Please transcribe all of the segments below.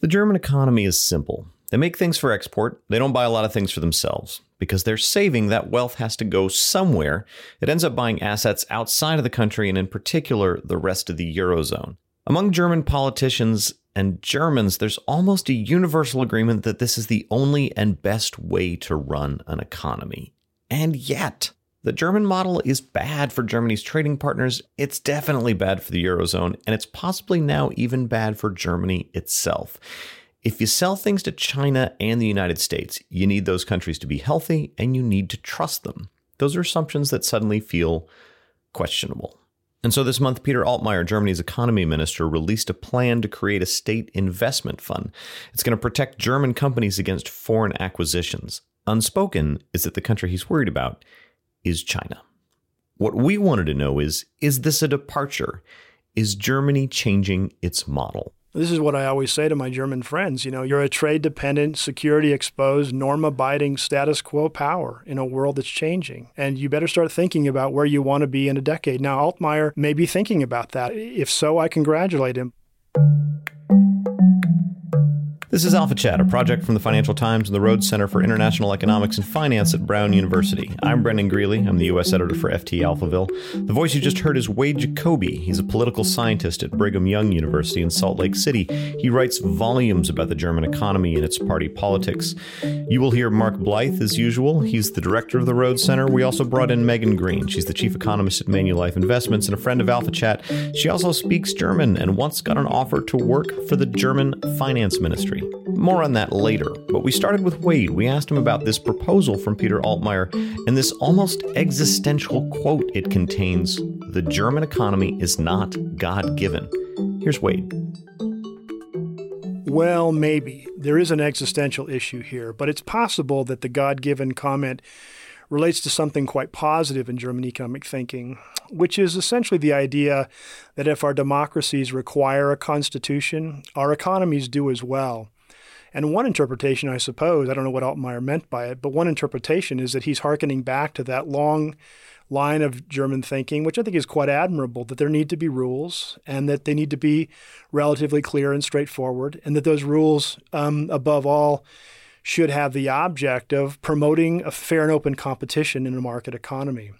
The German economy is simple. They make things for export, they don't buy a lot of things for themselves. Because they're saving, that wealth has to go somewhere. It ends up buying assets outside of the country and, in particular, the rest of the Eurozone. Among German politicians and Germans, there's almost a universal agreement that this is the only and best way to run an economy. And yet, the German model is bad for Germany's trading partners. It's definitely bad for the Eurozone, and it's possibly now even bad for Germany itself. If you sell things to China and the United States, you need those countries to be healthy and you need to trust them. Those are assumptions that suddenly feel questionable. And so this month, Peter Altmaier, Germany's economy minister, released a plan to create a state investment fund. It's going to protect German companies against foreign acquisitions. Unspoken is that the country he's worried about is China. What we wanted to know is is this a departure? Is Germany changing its model? This is what I always say to my German friends. You know, you're a trade dependent, security exposed, norm abiding, status quo power in a world that's changing. And you better start thinking about where you want to be in a decade. Now, Altmaier may be thinking about that. If so, I congratulate him. This is Alpha Chat, a project from the Financial Times and the Rhodes Center for International Economics and Finance at Brown University. I'm Brendan Greeley. I'm the U.S. editor for FT Alphaville. The voice you just heard is Wade Jacoby. He's a political scientist at Brigham Young University in Salt Lake City. He writes volumes about the German economy and its party politics. You will hear Mark Blyth as usual. He's the director of the Rhodes Center. We also brought in Megan Greene. She's the chief economist at Manulife Investments and a friend of Alpha Chat. She also speaks German and once got an offer to work for the German Finance Ministry. More on that later, but we started with Wade. We asked him about this proposal from Peter Altmaier and this almost existential quote it contains The German economy is not God given. Here's Wade. Well, maybe. There is an existential issue here, but it's possible that the God given comment relates to something quite positive in German economic thinking, which is essentially the idea that if our democracies require a constitution, our economies do as well. And one interpretation, I suppose, I don't know what Altmaier meant by it, but one interpretation is that he's hearkening back to that long line of German thinking, which I think is quite admirable, that there need to be rules and that they need to be relatively clear and straightforward, and that those rules, um, above all, should have the object of promoting a fair and open competition in a market economy.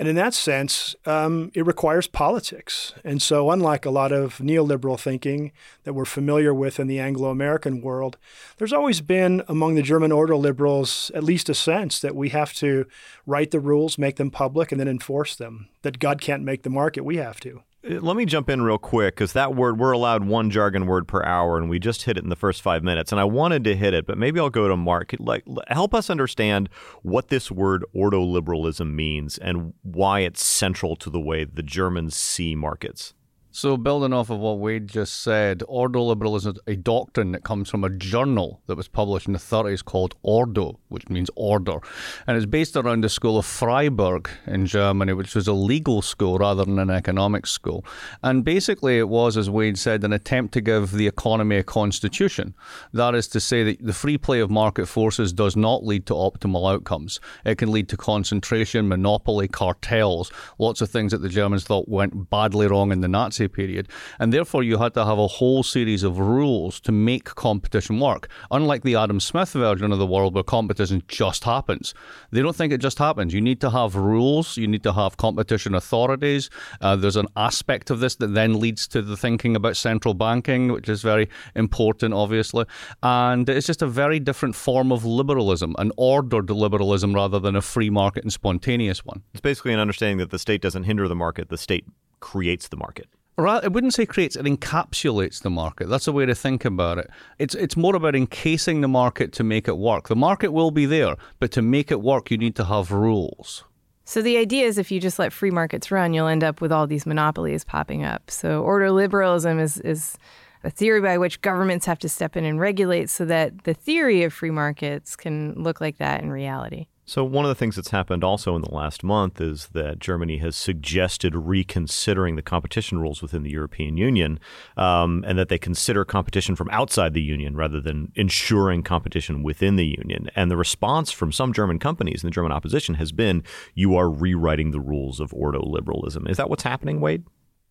And in that sense, um, it requires politics. And so, unlike a lot of neoliberal thinking that we're familiar with in the Anglo American world, there's always been among the German ordoliberals at least a sense that we have to write the rules, make them public, and then enforce them. That God can't make the market, we have to. Uh, let me jump in real quick because that word, we're allowed one jargon word per hour, and we just hit it in the first five minutes. And I wanted to hit it, but maybe I'll go to Mark. Like, help us understand what this word ordoliberalism means and why it's central to the way the Germans see markets. So, building off of what Wade just said, ordoliberalism is a doctrine that comes from a journal that was published in the 30s called Ordo, which means order. And it's based around the school of Freiburg in Germany, which was a legal school rather than an economics school. And basically, it was, as Wade said, an attempt to give the economy a constitution. That is to say that the free play of market forces does not lead to optimal outcomes. It can lead to concentration, monopoly, cartels, lots of things that the Germans thought went badly wrong in the Nazi period. And therefore, you had to have a whole series of rules to make competition work. Unlike the Adam Smith version of the world where competition just happens, they don't think it just happens. You need to have rules, you need to have competition authorities. Uh, there's an aspect of this that then leads to the thinking about central banking, which is very important, obviously. And it's just a very different form of liberalism, an ordered liberalism rather than a free market and spontaneous one. It's basically an understanding that the state doesn't hinder the market, the state creates the market. I wouldn't say creates, it encapsulates the market. That's a way to think about it. It's, it's more about encasing the market to make it work. The market will be there, but to make it work, you need to have rules. So the idea is if you just let free markets run, you'll end up with all these monopolies popping up. So ordoliberalism is is a theory by which governments have to step in and regulate so that the theory of free markets can look like that in reality. So, one of the things that's happened also in the last month is that Germany has suggested reconsidering the competition rules within the European Union um, and that they consider competition from outside the Union rather than ensuring competition within the Union. And the response from some German companies and the German opposition has been you are rewriting the rules of ordoliberalism. Is that what's happening, Wade?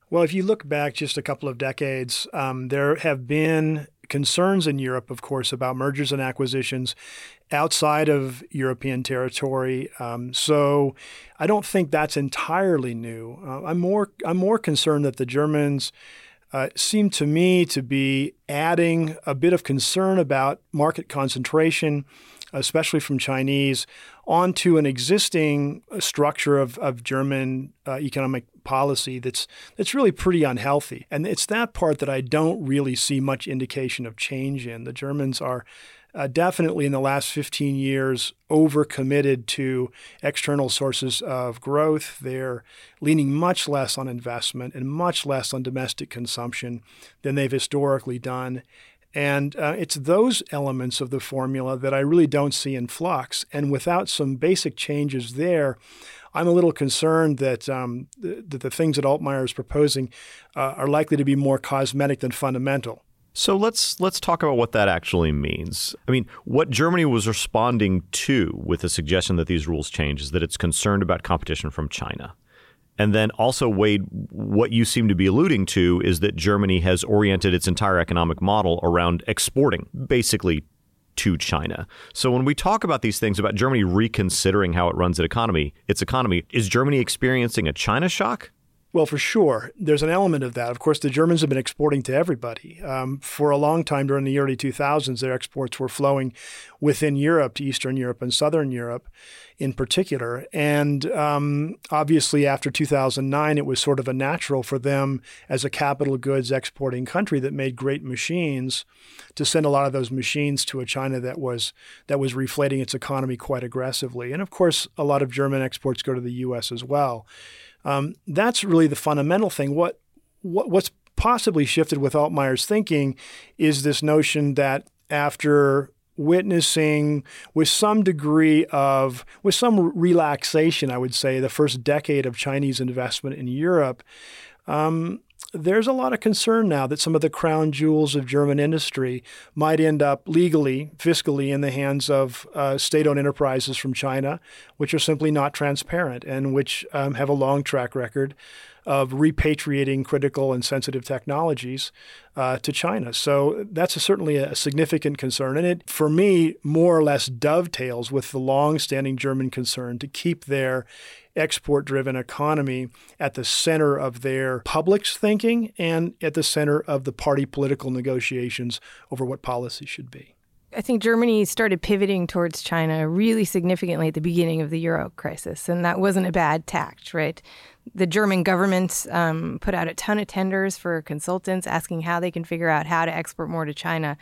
Well, if you look back just a couple of decades, um, there have been concerns in Europe, of course, about mergers and acquisitions outside of European territory. Um, so I don't think that's entirely new. Uh, I'm more I'm more concerned that the Germans. Uh, seem to me to be adding a bit of concern about market concentration, especially from Chinese, onto an existing structure of, of German uh, economic policy that's that's really pretty unhealthy. And it's that part that I don't really see much indication of change in. The Germans are uh, definitely in the last 15 years overcommitted to external sources of growth. They're leaning much less on investment and much less on domestic consumption than they've historically done. And uh, it's those elements of the formula that I really don't see in flux. And without some basic changes there, I'm a little concerned that, um, the, that the things that Altmaier is proposing uh, are likely to be more cosmetic than fundamental. So let's let's talk about what that actually means. I mean, what Germany was responding to with the suggestion that these rules change is that it's concerned about competition from China. And then also, Wade, what you seem to be alluding to is that Germany has oriented its entire economic model around exporting, basically to China. So when we talk about these things about Germany reconsidering how it runs its economy, its economy, is Germany experiencing a China shock? Well, for sure. There's an element of that. Of course, the Germans have been exporting to everybody. Um, for a long time during the early 2000s, their exports were flowing within Europe to Eastern Europe and Southern Europe in particular. And um, obviously, after 2009, it was sort of a natural for them as a capital goods exporting country that made great machines to send a lot of those machines to a China that was that was reflating its economy quite aggressively. And of course, a lot of German exports go to the U.S. as well. Um, that's really the fundamental thing. What, what what's possibly shifted with Altmaier's thinking is this notion that after witnessing with some degree of with some relaxation, I would say, the first decade of Chinese investment in Europe. Um, there's a lot of concern now that some of the crown jewels of German industry might end up legally, fiscally, in the hands of uh, state owned enterprises from China, which are simply not transparent and which um, have a long track record of repatriating critical and sensitive technologies uh, to China. So that's a, certainly a significant concern. And it, for me, more or less dovetails with the long-standing German concern to keep their export driven economy at the center of their public's thinking and at the center of the party political negotiations over what policy should be. I think Germany started pivoting towards China really significantly at the beginning of the euro crisis, and that wasn't a bad tact, right? The German government um, put out a ton of tenders for consultants asking how they can figure out how to export more to China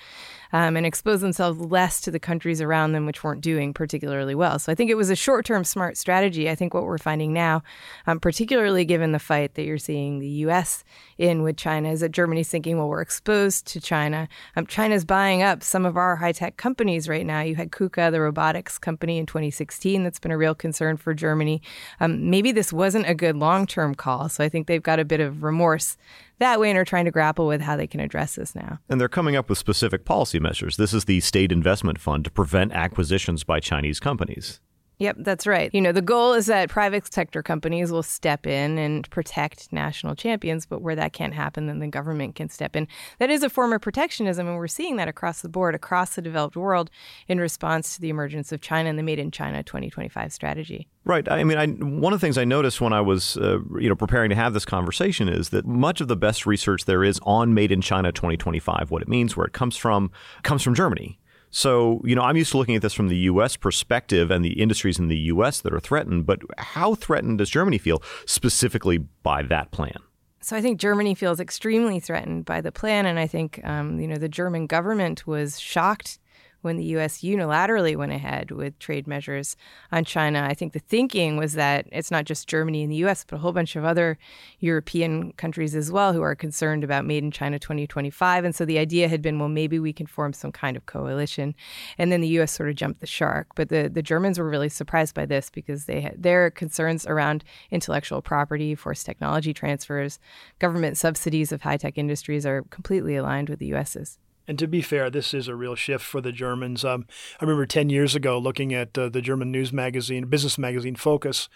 um, and expose themselves less to the countries around them, which weren't doing particularly well. So I think it was a short term smart strategy. I think what we're finding now, um, particularly given the fight that you're seeing the U.S. in with China, is that Germany's thinking, well, we're exposed to China. Um, China's buying up some of our high tech companies right now. You had KUKA, the robotics company, in 2016. That's been a real concern for Germany. Um, maybe this wasn't a good long long term call. So I think they've got a bit of remorse that way and are trying to grapple with how they can address this now. And they're coming up with specific policy measures. This is the State Investment Fund to prevent acquisitions by Chinese companies. Yep, that's right. You know, the goal is that private sector companies will step in and protect national champions, but where that can't happen, then the government can step in. That is a form of protectionism, and we're seeing that across the board, across the developed world, in response to the emergence of China and the Made in China 2025 strategy. Right. I mean, I, one of the things I noticed when I was, uh, you know, preparing to have this conversation is that much of the best research there is on Made in China 2025, what it means, where it comes from, comes from Germany. So, you know, I'm used to looking at this from the U.S. perspective and the industries in the U.S. that are threatened, but how threatened does Germany feel specifically by that plan? So I think Germany feels extremely threatened by the plan, and I think um, you know the German government was shocked when the U.S. unilaterally went ahead with trade measures on China. I think the thinking was that it's not just Germany and the U.S., but a whole bunch of other European countries as well who are concerned about Made in China 2025. And so the idea had been, well, maybe we can form some kind of coalition. And then the U.S. sort of jumped the shark. But the, the Germans were really surprised by this because they had their concerns around intellectual property, forced technology transfers, government subsidies of high tech industries are completely aligned with the U.S.'s. And to be fair, this is a real shift for the Germans. Um, I remember 10 years ago looking at uh, the German news magazine, business magazine Focus,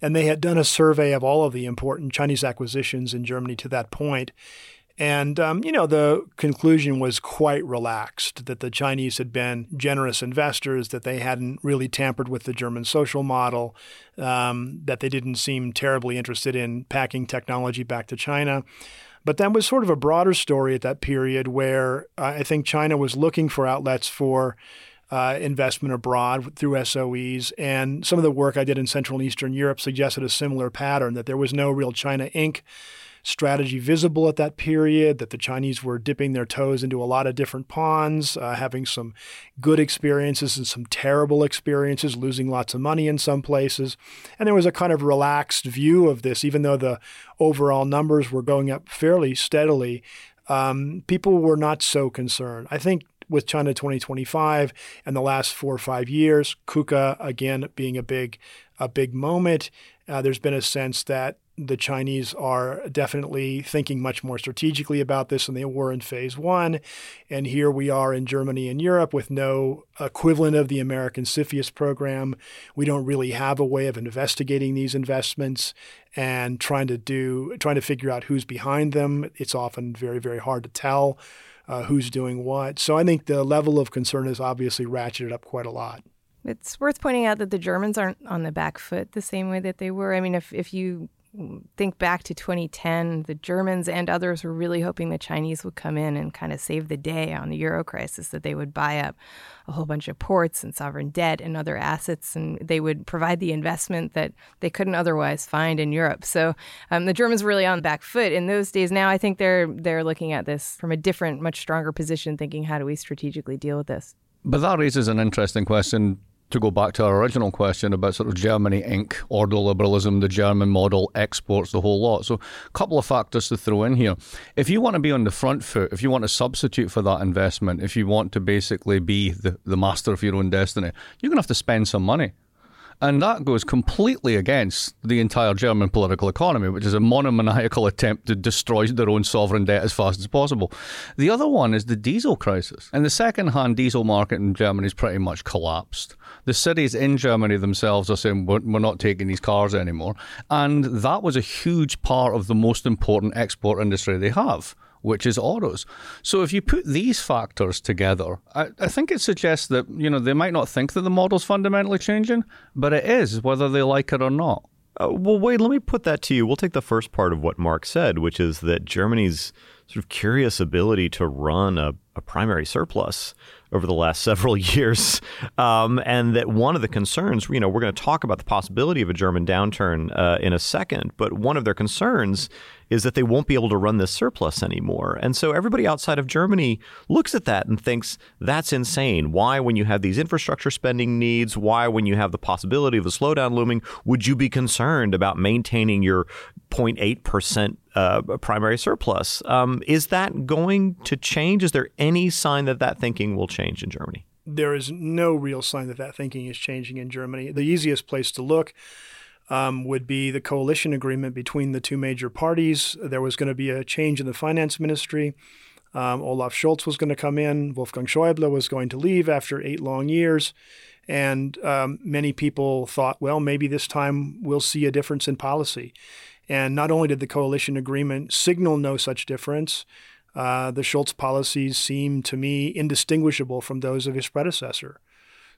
and they had done a survey of all of the important Chinese acquisitions in Germany to that point. And, um, you know, the conclusion was quite relaxed that the Chinese had been generous investors, that they hadn't really tampered with the German social model, um, that they didn't seem terribly interested in packing technology back to China. But that was sort of a broader story at that period where uh, I think China was looking for outlets for uh, investment abroad through SOEs. And some of the work I did in Central and Eastern Europe suggested a similar pattern that there was no real China Inc strategy visible at that period, that the Chinese were dipping their toes into a lot of different ponds, uh, having some good experiences and some terrible experiences, losing lots of money in some places. And there was a kind of relaxed view of this, even though the overall numbers were going up fairly steadily. Um, people were not so concerned. I think with China 2025 and the last four or five years, KUKA again being a big, a big moment. Uh, there's been a sense that the Chinese are definitely thinking much more strategically about this than they were in phase one. And here we are in Germany and Europe with no equivalent of the American CFIUS program. We don't really have a way of investigating these investments and trying to do trying to figure out who's behind them. It's often very, very hard to tell uh, who's doing what. So I think the level of concern is obviously ratcheted up quite a lot. It's worth pointing out that the Germans aren't on the back foot the same way that they were. I mean, if, if you think back to 2010, the Germans and others were really hoping the Chinese would come in and kind of save the day on the euro crisis, that they would buy up a whole bunch of ports and sovereign debt and other assets, and they would provide the investment that they couldn't otherwise find in Europe. So um, the Germans were really on the back foot in those days. Now I think they're they're looking at this from a different, much stronger position, thinking how do we strategically deal with this. But that raises an interesting question to go back to our original question about sort of Germany Inc., ordoliberalism, the German model, exports, the whole lot. So, a couple of factors to throw in here. If you want to be on the front foot, if you want to substitute for that investment, if you want to basically be the, the master of your own destiny, you're going to have to spend some money. And that goes completely against the entire German political economy, which is a monomaniacal attempt to destroy their own sovereign debt as fast as possible. The other one is the diesel crisis. And the second hand diesel market in Germany is pretty much collapsed. The cities in Germany themselves are saying, we're, we're not taking these cars anymore. And that was a huge part of the most important export industry they have which is autos. So if you put these factors together, I, I, think it suggests that you know they might not think that the model's fundamentally changing, but it is, whether they like it or not. Uh, well, Wade, let me put that to you. We'll take the first part of what Mark said, which is that Germany's sort of curious ability to run a, a primary surplus over the last several years, um, and that one of the concerns, you know, we're going to talk about the possibility of a German downturn uh, in a second, but one of their concerns is that they won't be able to run this surplus anymore. And so everybody outside of Germany looks at that and thinks that's insane. Why, when you have these infrastructure spending needs, why, when you have the possibility of a slowdown looming, would you be concerned about maintaining your 0.8% uh, primary surplus? Um, is that going to change? Is there any sign that that thinking will change in Germany? There is no real sign that that thinking is changing in Germany. The easiest place to look um, would be the coalition agreement between the two major parties. There was going to be a change in the finance ministry. Um, Olaf Scholz was going to come in. Wolfgang Schäuble was going to leave after eight long years. And um, many people thought, well, maybe this time we'll see a difference in policy. And not only did the coalition agreement signal no such difference, uh, the Scholz policies seem to me indistinguishable from those of his predecessor.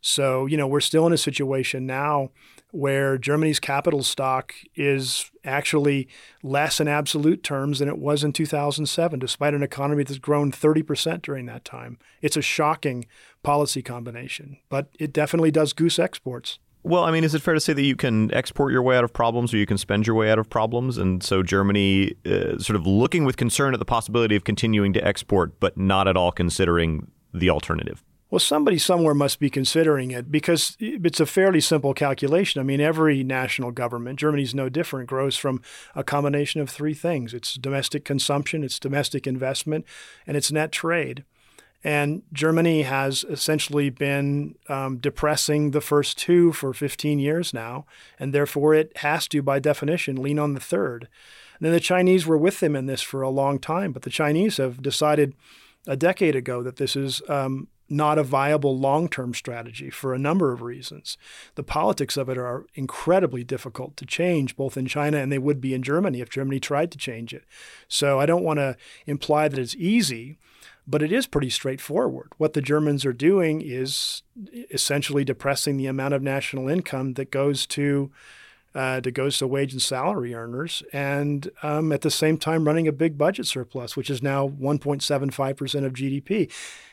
So, you know, we're still in a situation now where Germany's capital stock is actually less in absolute terms than it was in 2007, despite an economy that's grown 30% during that time. It's a shocking policy combination, but it definitely does goose exports. Well, I mean, is it fair to say that you can export your way out of problems or you can spend your way out of problems? And so Germany uh, sort of looking with concern at the possibility of continuing to export, but not at all considering the alternative. Well, somebody somewhere must be considering it because it's a fairly simple calculation. I mean, every national government, Germany's no different, grows from a combination of three things it's domestic consumption, it's domestic investment, and it's net trade. And Germany has essentially been um, depressing the first two for 15 years now, and therefore it has to, by definition, lean on the third. And then the Chinese were with them in this for a long time, but the Chinese have decided a decade ago that this is um, not a viable long term strategy for a number of reasons. The politics of it are incredibly difficult to change, both in China and they would be in Germany if Germany tried to change it. So I don't want to imply that it's easy, but it is pretty straightforward. What the Germans are doing is essentially depressing the amount of national income that goes to uh, that goes to wage and salary earners, and um, at the same time running a big budget surplus, which is now 1.75% of GDP.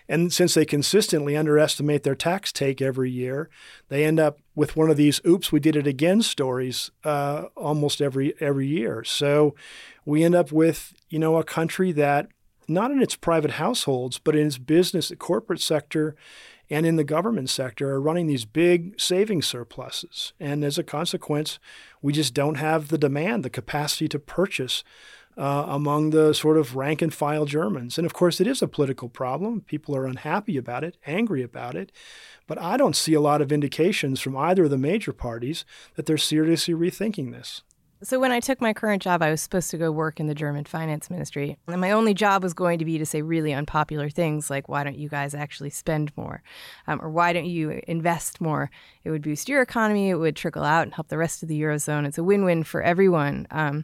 And since they consistently underestimate their tax take every year, they end up with one of these "oops, we did it again" stories uh, almost every every year. So we end up with you know a country that not in its private households, but in its business, the corporate sector, and in the government sector are running these big savings surpluses. And as a consequence, we just don't have the demand, the capacity to purchase uh, among the sort of rank and file Germans. And of course, it is a political problem. People are unhappy about it, angry about it. But I don't see a lot of indications from either of the major parties that they're seriously rethinking this. So when I took my current job, I was supposed to go work in the German finance ministry. And my only job was going to be to say really unpopular things like, why don't you guys actually spend more? Um, or why don't you invest more? It would boost your economy, it would trickle out and help the rest of the Eurozone. It's a win win for everyone. Um,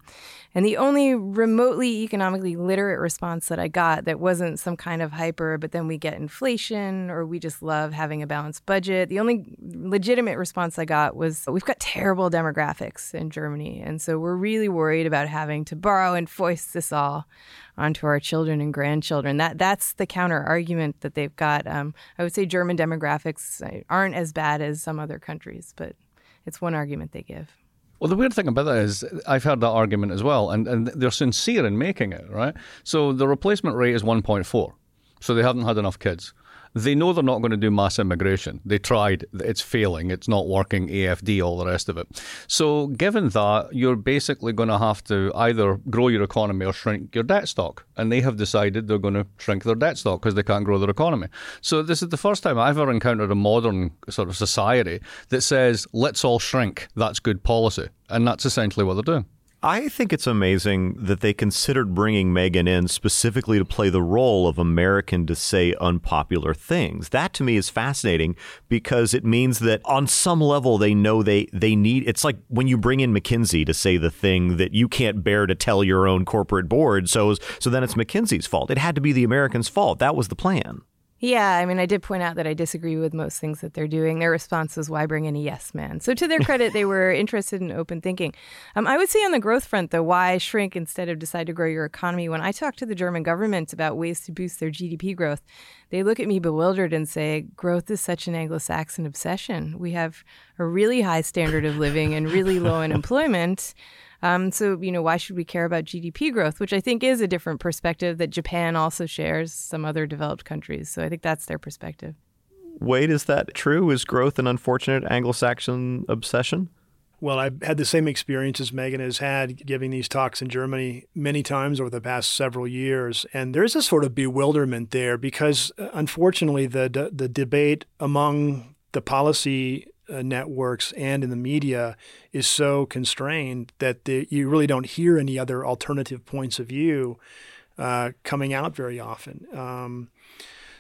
and the only remotely economically literate response that I got that wasn't some kind of hyper, but then we get inflation or we just love having a balanced budget. The only legitimate response I got was we've got terrible demographics in Germany. And so we're really worried about having to borrow and foist this all onto our children and grandchildren. That that's the counter argument that they've got. Um, I would say German demographics aren't as bad as some other countries, but it's one argument they give. Well, the weird thing about that is I've heard that argument as well, and, and they're sincere in making it, right? So the replacement rate is 1.4. So they haven't had enough kids. They know they're not going to do mass immigration. They tried, it's failing, it's not working, AFD, all the rest of it. So, given that, you're basically going to have to either grow your economy or shrink your debt stock. And they have decided they're going to shrink their debt stock because they can't grow their economy. So, this is the first time I've ever encountered a modern sort of society that says, let's all shrink. That's good policy. And that's essentially what they're doing. I think it's amazing that they considered bringing Megan in specifically to play the role of American to say unpopular things. That to me is fascinating because it means that on some level they know they they need it's like when you bring in McKinsey to say the thing that you can't bear to tell your own corporate board so so then it's McKinsey's fault. It had to be the Americans' fault. That was the plan. Yeah, I mean, I did point out that I disagree with most things that they're doing. Their response was, why bring in a yes man? So, to their credit, they were interested in open thinking. Um, I would say on the growth front, though, why shrink instead of decide to grow your economy? When I talk to the German government about ways to boost their GDP growth, they look at me bewildered and say, growth is such an Anglo Saxon obsession. We have a really high standard of living and really low unemployment. Um, so, you know, why should we care about GDP growth, which I think is a different perspective that Japan also shares, some other developed countries. So I think that's their perspective. Wade, is that true? Is growth an unfortunate Anglo Saxon obsession? Well, I've had the same experience as Megan has had giving these talks in Germany many times over the past several years. And there's a sort of bewilderment there because, uh, unfortunately, the, the debate among the policy networks and in the media is so constrained that the, you really don't hear any other alternative points of view uh, coming out very often. Um,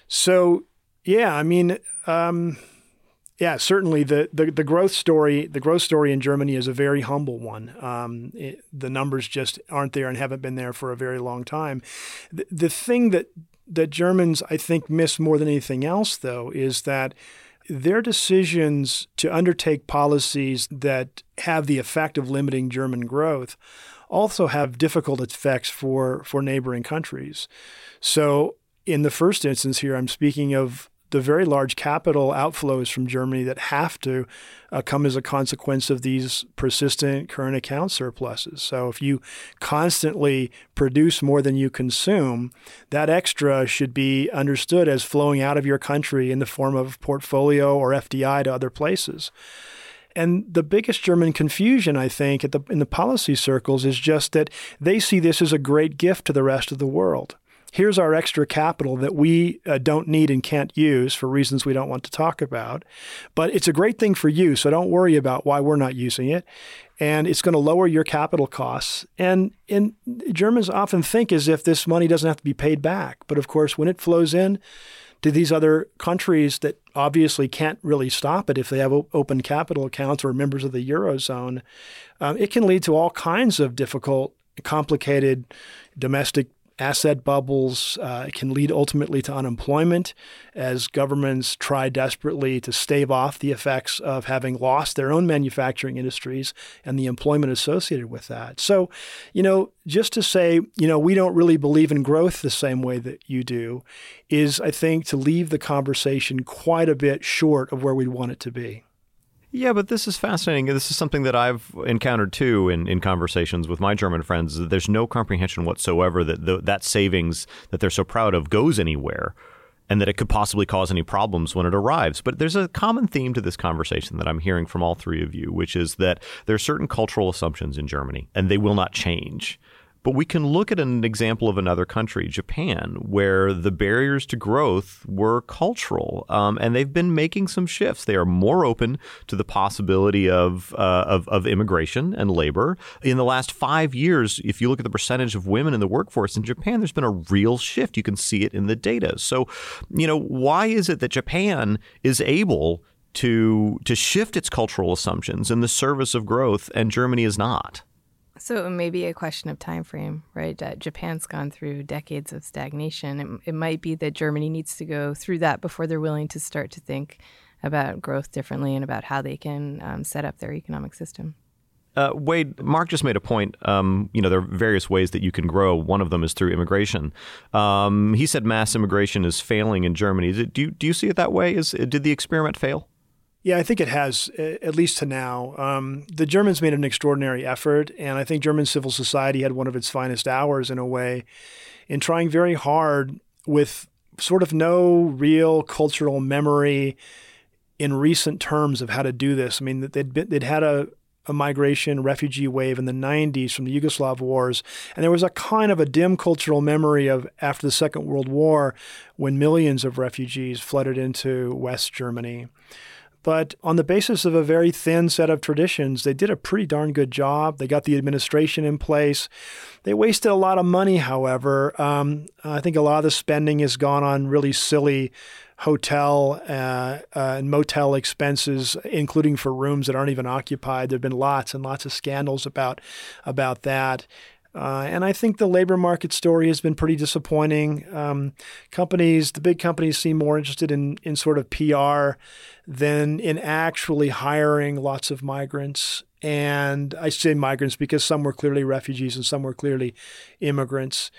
so, yeah, I mean, um, yeah, certainly the, the, the growth story the growth story in Germany is a very humble one. Um, it, the numbers just aren't there and haven't been there for a very long time. The, the thing that that Germans I think miss more than anything else, though, is that their decisions to undertake policies that have the effect of limiting German growth also have difficult effects for, for neighboring countries. So, in the first instance here, I'm speaking of the very large capital outflows from Germany that have to uh, come as a consequence of these persistent current account surpluses. So if you constantly produce more than you consume, that extra should be understood as flowing out of your country in the form of portfolio or FDI to other places. And the biggest German confusion, I think, the, in the policy circles is just that they see this as a great gift to the rest of the world here's our extra capital that we uh, don't need and can't use for reasons we don't want to talk about. But it's a great thing for you, so don't worry about why we're not using it. And it's going to lower your capital costs. And, and Germans often think as if this money doesn't have to be paid back. But of course, when it flows in, to these other countries that obviously can't really stop it if they have open capital accounts or members of the eurozone, um, it can lead to all kinds of difficult, complicated domestic asset bubbles uh, can lead ultimately to unemployment as governments try desperately to stave off the effects of having lost their own manufacturing industries and the employment associated with that. So, you know, just to say, you know, we don't really believe in growth the same way that you do is, I think, to leave the conversation quite a bit short of where we want it to be. Yeah, but this is fascinating. This is something that I've encountered too in, in conversations with my German friends. There's no comprehension whatsoever that the, that savings that they're so proud of goes anywhere and that it could possibly cause any problems when it arrives. But there's a common theme to this conversation that I'm hearing from all three of you, which is that there are certain cultural assumptions in Germany and they will not change. But we can look at an example of another country, Japan, where the barriers to growth were cultural, um, and they've been making some shifts. They are more open to the possibility of, uh, of, of immigration and labor. In the last five years, if you look at the percentage of women in the workforce in Japan, there's been a real shift. You can see it in the data. So, you know, why is it that Japan is able to to shift its cultural assumptions in the service of growth, and Germany is not? So it may be a question of time frame, right? Japan's gone through decades of stagnation. It, it might be that Germany needs to go through that before they're willing to start to think about growth differently and about how they can um, set up their economic system. Uh, Wade, Mark just made a point. Um, you know, there are various ways that you can grow. One of them is through immigration. Um, he said mass immigration is failing in Germany. Do you, do you see it that way? Is did the experiment fail? Yeah, I think it has, at least to now. Um, the Germans made an extraordinary effort, and I think German civil society had one of its finest hours in a way in trying very hard with sort of no real cultural memory in recent terms of how to do this. I mean, they'd, been, they'd had a, a migration refugee wave in the 90s from the Yugoslav wars. And there was a kind of a dim cultural memory of after the Second World War when millions of refugees flooded into West Germany. But on the basis of a very thin set of traditions, they did a pretty darn good job. They got the administration in place. They wasted a lot of money, however. Um, I think a lot of the spending has gone on really silly hotel uh, uh, and motel expenses, including for rooms that aren't even occupied. There have been lots and lots of scandals about about that. Uh, and I think the labor market story has been pretty disappointing. Um, companies, the big companies, seem more interested in in sort of PR than in actually hiring lots of migrants. And I say migrants because some were clearly refugees and some were clearly immigrants.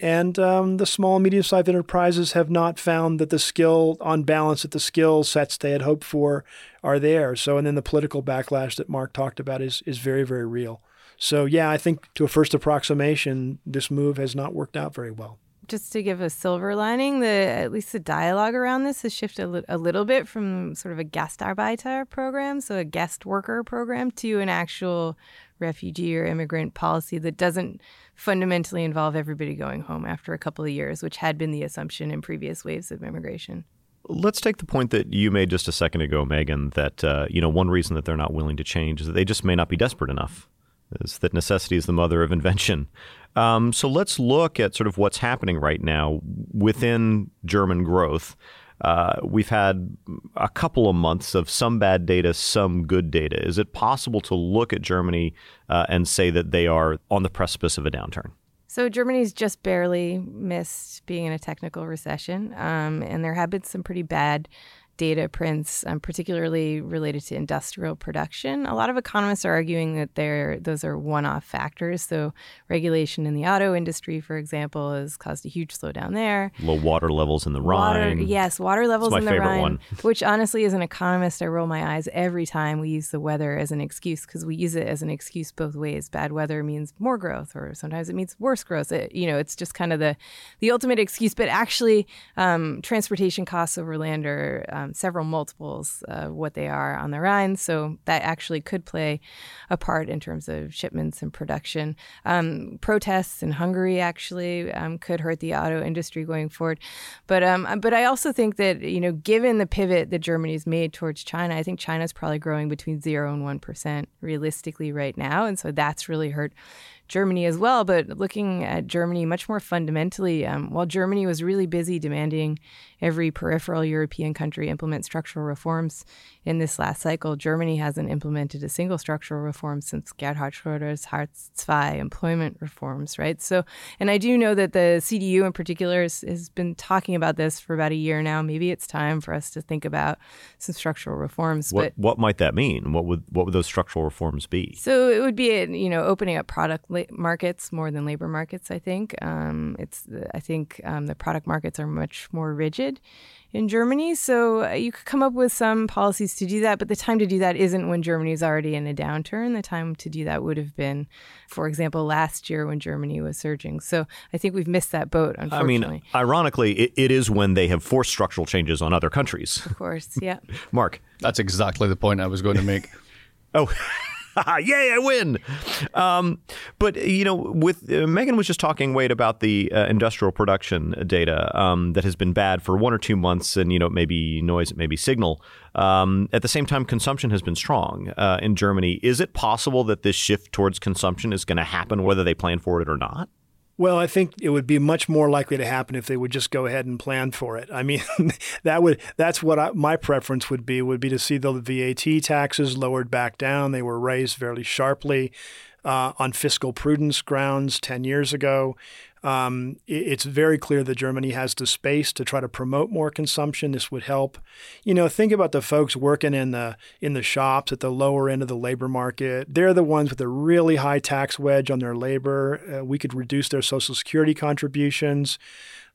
And um, the small and medium sized enterprises have not found that the skill, on balance, that the skill sets they had hoped for are there. So, and then the political backlash that Mark talked about is, is very, very real. So, yeah, I think to a first approximation, this move has not worked out very well. Just to give a silver lining, the at least the dialogue around this has shifted a, li- a little bit from sort of a Gastarbeiter program, so a guest worker program, to an actual refugee or immigrant policy that doesn't fundamentally involve everybody going home after a couple of years, which had been the assumption in previous waves of immigration. Let's take the point that you made just a second ago, Megan. That uh, you know one reason that they're not willing to change is that they just may not be desperate enough is that necessity is the mother of invention. Um, so let's look at sort of what's happening right now within German growth. Uh, we've had a couple of months of some bad data, some good data. Is it possible to look at Germany uh, and say that they are on the precipice of a downturn? So Germany's just barely missed being in a technical recession, um, and there have been some pretty bad data prints, um, particularly related to industrial production. A lot of economists are arguing that they're, those are one off factors. So, regulation in the auto industry, for example, has caused a huge slowdown there. Low water levels in the Water, Rhine. yes, water levels in the favorite Rhine, one. which honestly, as an economist, I roll my eyes every time we use the weather as an excuse because we use it as an excuse both ways. Bad weather means more growth, or sometimes it means worse growth. It, you know, it's just kind of the the ultimate excuse. But actually, um, transportation costs over land are um, several multiples of what they are on the Rhine, so that actually could play a part in terms of shipments and production. Um, protests in Hungary actually um, could hurt the auto industry going forward. But um, but I also think that you know, given the pivot that Germany's made towards China, I think China's probably growing between zero and one percent realistically right now, and so that's really hurt. Germany as well, but looking at Germany much more fundamentally, um, while Germany was really busy demanding every peripheral European country implement structural reforms in this last cycle, Germany hasn't implemented a single structural reform since Gerhard Schröder's Hartz II employment reforms, right? So, and I do know that the CDU in particular has, has been talking about this for about a year now. Maybe it's time for us to think about some structural reforms. What but what might that mean? What would what would those structural reforms be? so it would be, you know, opening up product la- markets more than labor markets. I think um, it's. I think um, the product markets are much more rigid in Germany. So uh, you could come up with some policies to do that, but the time to do that isn't when Germany is already in a downturn. The time to do that would have been, for example, last year when Germany was surging. So I think we've missed that boat. unfortunately. I mean, ironically, it, it is when they have forced structural changes on other countries. of course, yeah. Mark. That's exactly the point I was going to make. Oh, yay, I win. Um, but, you know, with uh, Megan was just talking, Wade, about the uh, industrial production data um, that has been bad for one or two months, and, you know, maybe noise, it may be signal. Um, at the same time, consumption has been strong uh, in Germany. Is it possible that this shift towards consumption is going to happen whether they plan for it or not? Well, I think it would be much more likely to happen if they would just go ahead and plan for it. I mean, that would that's what I, my preference would be would be to see the VAT taxes lowered back down. They were raised fairly sharply uh, on fiscal prudence grounds 10 years ago. Um, it, it's very clear that Germany has the space to try to promote more consumption. This would help. You know, think about the folks working in the in the shops at the lower end of the labor market. They're the ones with a really high tax wedge on their labor. Uh, we could reduce their social security contributions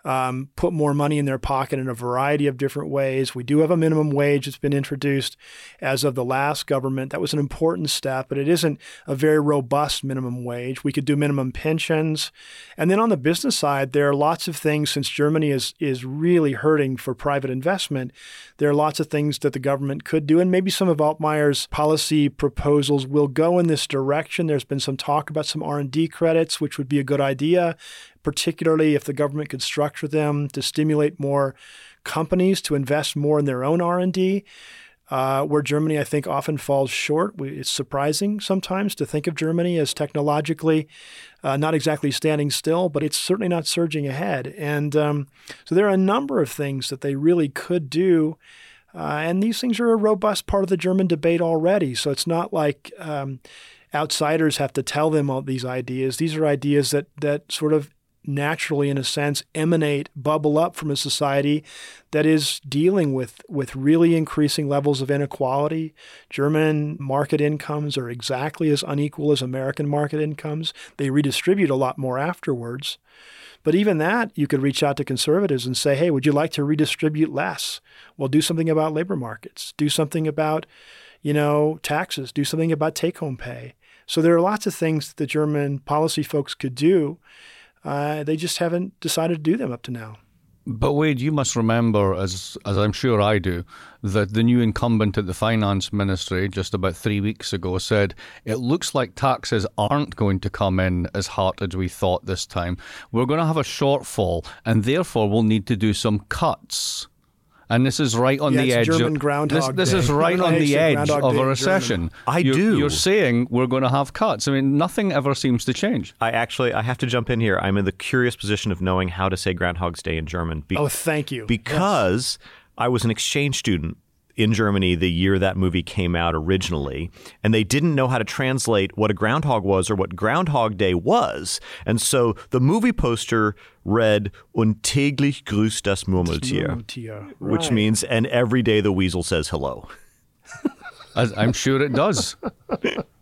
um, put more money in their pocket in a variety of different ways. We do have a minimum wage that's been introduced as of the last government. That was an important step, but it isn't a very robust minimum wage. We could do minimum pensions. And then on the business side, there are lots of things since Germany is, is really hurting for private investment. There are lots of things that the government could do, and maybe some of Altmaier's policy proposals will go in this direction. There's been some talk about some R&D credits, which would be a good idea particularly if the government could structure them to stimulate more companies to invest more in their own R&D. Uh, where Germany, I think, often falls short. We, it's surprising sometimes to think of Germany as technologically uh, not exactly standing still, but it's certainly not surging ahead. And um, so there are a number of things that they really could do. Uh, and these things are a robust part of the German debate already. So it's not like um, outsiders have to tell them all these ideas. These are ideas that that sort of naturally, in a sense, emanate, bubble up from a society that is dealing with, with really increasing levels of inequality. German market incomes are exactly as unequal as American market incomes. They redistribute a lot more afterwards. But even that, you could reach out to conservatives and say, hey, would you like to redistribute less? Well, do something about labor markets. Do something about, you know, taxes. Do something about take home pay. So there are lots of things that the German policy folks could do. Uh, they just haven't decided to do them up to now. But Wade, you must remember, as as I'm sure I do, that the new incumbent at the finance ministry just about three weeks ago said it looks like taxes aren't going to come in as hard as we thought this time. We're going to have a shortfall, and therefore we'll need to do some cuts. And this is right on Yeah, the it's edge. German of, Groundhog this, this Day. is right on the the edge Groundhog of a recession. I You- do. You're saying we're going to have cuts. I mean, nothing ever seems to change. I actually I have to jump in here. I'm in the curious position of knowing how to say Groundhog's Day in German. Be- Oh, thank you. because I was an exchange student in Germany the year that movie came out originally, and they didn't know how to translate what a groundhog was or what Groundhog Day was. And so the movie poster read Und täglich grüßt das Murmeltier, Murmeltier, which means, and every day the weasel says hello. As I'm sure it does.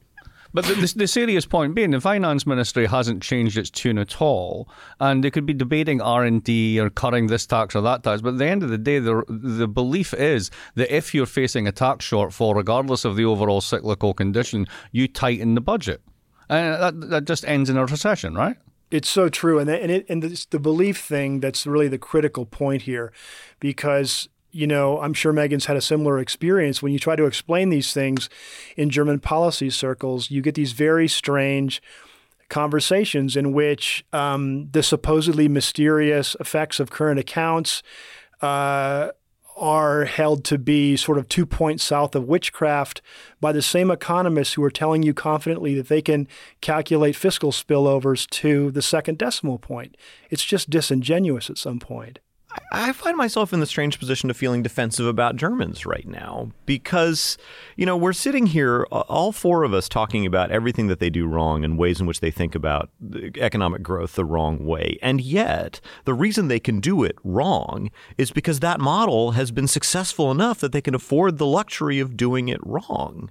But the, the, the serious point being, the finance ministry hasn't changed its tune at all, and they could be debating R and D or cutting this tax or that tax. But at the end of the day, the the belief is that if you're facing a tax shortfall, regardless of the overall cyclical condition, you tighten the budget, and that that just ends in a recession, right? It's so true, and and it, and it's the belief thing that's really the critical point here, because you know I'm sure Megan's had a similar experience. When you try to explain these things in German policy circles, you get these very strange conversations in which um, the supposedly mysterious effects of current accounts. Uh, are held to be sort of two points south of witchcraft by the same economists who are telling you confidently that they can calculate fiscal spillovers to the second decimal point. It's just disingenuous at some point. I find myself in the strange position of feeling defensive about Germans right now because, you know, we're sitting here, all four of us, talking about everything that they do wrong and ways in which they think about economic growth the wrong way. And yet, the reason they can do it wrong is because that model has been successful enough that they can afford the luxury of doing it wrong.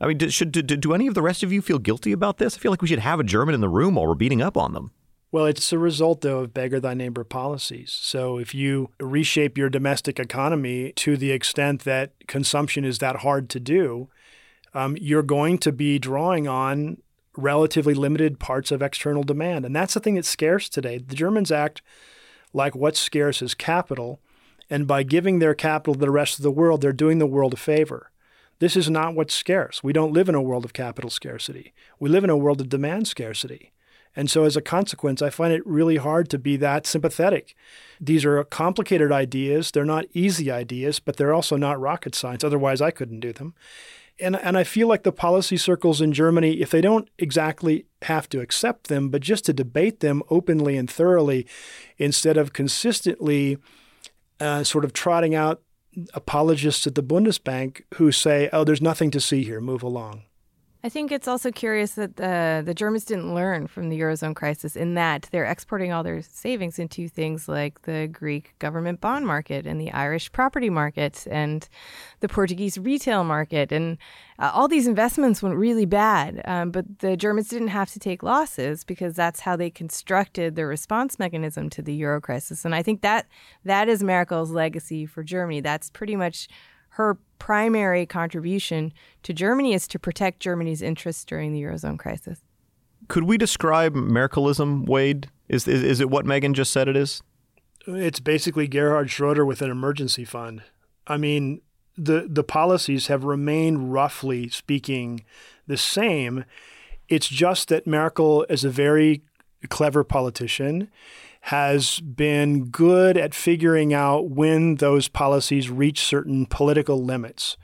I mean, should do, do any of the rest of you feel guilty about this? I feel like we should have a German in the room while we're beating up on them. Well, it's a result, though, of beggar thy neighbor policies. So if you reshape your domestic economy to the extent that consumption is that hard to do, um, you're going to be drawing on relatively limited parts of external demand. And that's the thing that's scarce today. The Germans act like what's scarce is capital. And by giving their capital to the rest of the world, they're doing the world a favor. This is not what's scarce. We don't live in a world of capital scarcity. We live in a world of demand scarcity. And so, as a consequence, I find it really hard to be that sympathetic. These are complicated ideas. They're not easy ideas, but they're also not rocket science. Otherwise, I couldn't do them. And, and I feel like the policy circles in Germany, if they don't exactly have to accept them, but just to debate them openly and thoroughly instead of consistently uh, sort of trotting out apologists at the Bundesbank who say, oh, there's nothing to see here, move along. I think it's also curious that the, the Germans didn't learn from the Eurozone crisis in that they're exporting all their savings into things like the Greek government bond market and the Irish property market and the Portuguese retail market. And uh, all these investments went really bad. Um, but the Germans didn't have to take losses because that's how they constructed their response mechanism to the Euro crisis. And I think that that is Merkel's legacy for Germany. That's pretty much her primary contribution to Germany is to protect Germany's interests during the Eurozone crisis. Could we describe Merkelism, Wade? Is, is, is it what Megan just said it is? It's basically Gerhard Schroeder with an emergency fund. I mean, the, the policies have remained, roughly speaking, the same. It's just that Merkel is a very clever politician has been good at figuring out when those policies reach certain political limits.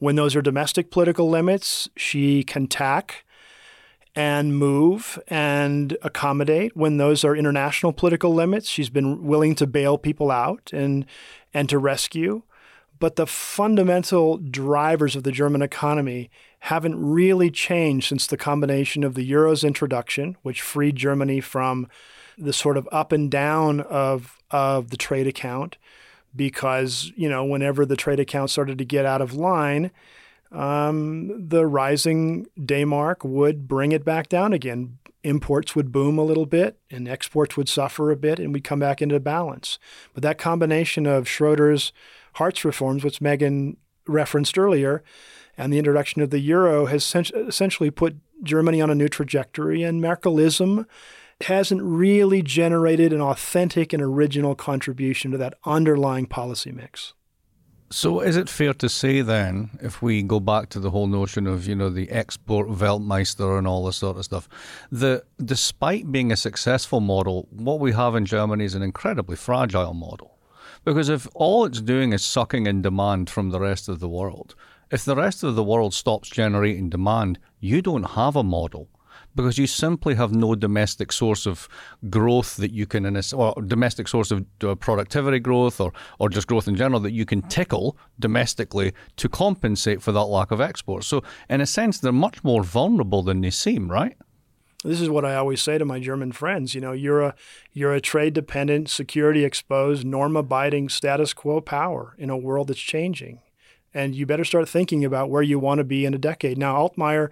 When those are domestic political limits, she can tack and move and accommodate. When those are international political limits, she's been willing to bail people out and and to rescue. But the fundamental drivers of the German economy haven't really changed since the combination of the euro's introduction, which freed Germany from the sort of up and down of of the trade account because you know whenever the trade account started to get out of line um, the rising D-mark would bring it back down again. Imports would boom a little bit and exports would suffer a bit and we'd come back into balance. But that combination of schroeder's hartz reforms which megan referenced earlier and the introduction of the euro has essentially put germany on a new trajectory and merkelism hasn't really generated an authentic and original contribution to that underlying policy mix. So, is it fair to say then, if we go back to the whole notion of, you know, the export Weltmeister and all this sort of stuff, that despite being a successful model, what we have in Germany is an incredibly fragile model? Because if all it's doing is sucking in demand from the rest of the world, if the rest of the world stops generating demand, you don't have a model because you simply have no domestic source of growth that you can, or domestic source of uh, productivity growth or, or just growth in general that you can tickle domestically to compensate for that lack of exports. So, in a sense, they're much more vulnerable than they seem, right? This is what I always say to my German friends. You know, you're a you're a trade dependent, security exposed, norm abiding status quo power in a world that's changing. And you better start thinking about where you want to be in a decade. Now, Altmaier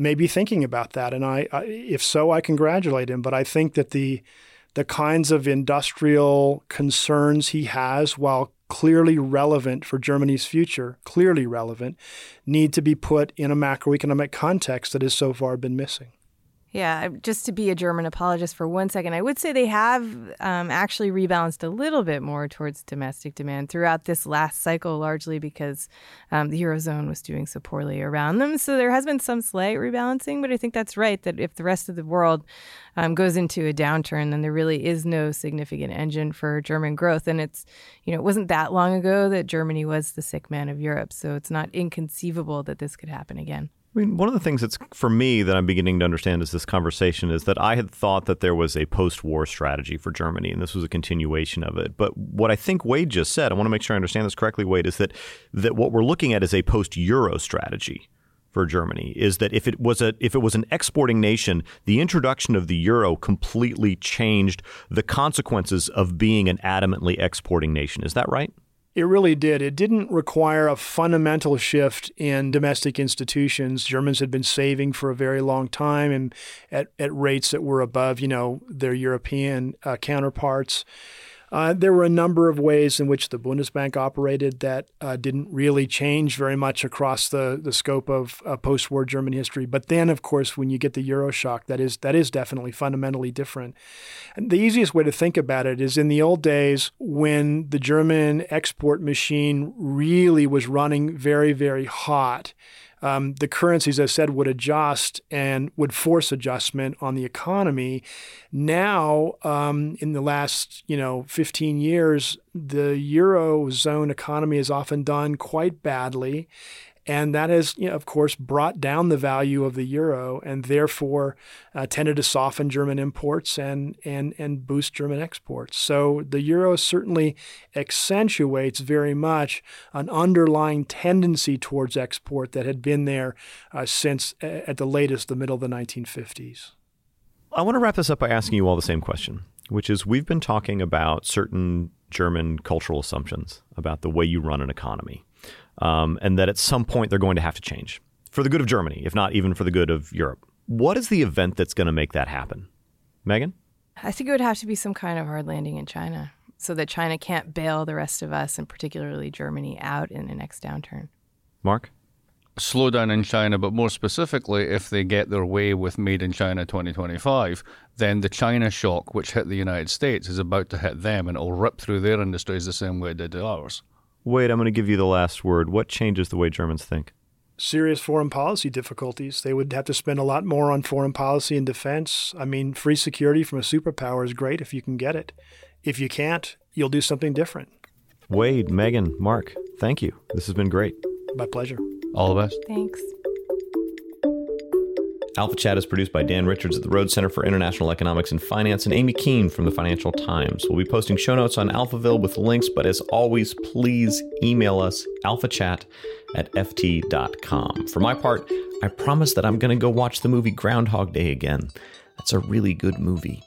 may be thinking about that, and I, I if so, I congratulate him. But I think that the the kinds of industrial concerns he has, while clearly relevant for Germany's future, clearly relevant, need to be put in a macroeconomic context that has so far been missing. Yeah, just to be a German apologist for one second, I would say they have um, actually rebalanced a little bit more towards domestic demand throughout this last cycle, largely because um, the Eurozone was doing so poorly around them. So there has been some slight rebalancing, but I think that's right that if the rest of the world um, goes into a downturn, then there really is no significant engine for German growth. And it's, you know, it wasn't that long ago that Germany was the sick man of Europe. So it's not inconceivable that this could happen again. I mean, one of the things that's for me that I'm beginning to understand is this conversation is that I had thought that there was a post-war strategy for Germany, and this was a continuation of it. But what I think Wade just said, I want to make sure I understand this correctly, Wade, is that that what we're looking at is a post-Euro strategy for Germany. Is that if it was a if it was an exporting nation, the introduction of the euro completely changed the consequences of being an adamantly exporting nation. Is that right? It really did. It didn't require a fundamental shift in domestic institutions. Germans had been saving for a very long time and at, at rates that were above, you know, their European uh, counterparts. Uh, there were a number of ways in which the Bundesbank operated that uh, didn't really change very much across the, the scope of uh, post-war German history. But then, of course, when you get the euro shock, that is that is definitely fundamentally different. And the easiest way to think about it is in the old days when the German export machine really was running very, very hot um, the currencies, as I said, would adjust and would force adjustment on the economy. Now, um, in the last you know 15 years, the eurozone economy has often done quite badly, and that has, you know, of course, brought down the value of the euro and therefore uh, tended to soften German imports and, and, and boost German exports. So the euro certainly accentuates very much an underlying tendency towards export that had been there uh, since, at the latest, the middle of the 1950s. I want to wrap this up by asking you all the same question, which is we've been talking about certain German cultural assumptions about the way you run an economy um, and that at some point they're going to have to change for the good of Germany, if not even for the good of Europe. What is the event that's going to make that happen? Megan? I think it would have to be some kind of hard landing in China so that China can't bail the rest of us, and particularly Germany, out in the next downturn. Mark? slowdown in China, but more specifically, if they get their way with Made in China 2025, then the China shock, which hit the United States, is about to hit them and it'll rip through their industries the same way it did ours. Wade, I'm going to give you the last word. What changes the way Germans think? Serious foreign policy difficulties. They would have to spend a lot more on foreign policy and defense. I mean, free security from a superpower is great if you can get it. If you can't, you'll do something different. Wade, Megan, Mark, thank you. This has been great. My pleasure. All the best. Thanks. Alpha Chat is produced by Dan Richards at the Rhodes Center for International Economics and Finance and Amy Keene from the Financial Times. We'll be posting show notes on Alphaville with links, but as always, please email us alphachat at ft.com. For my part, I promise that I'm going to go watch the movie Groundhog Day again. That's a really good movie.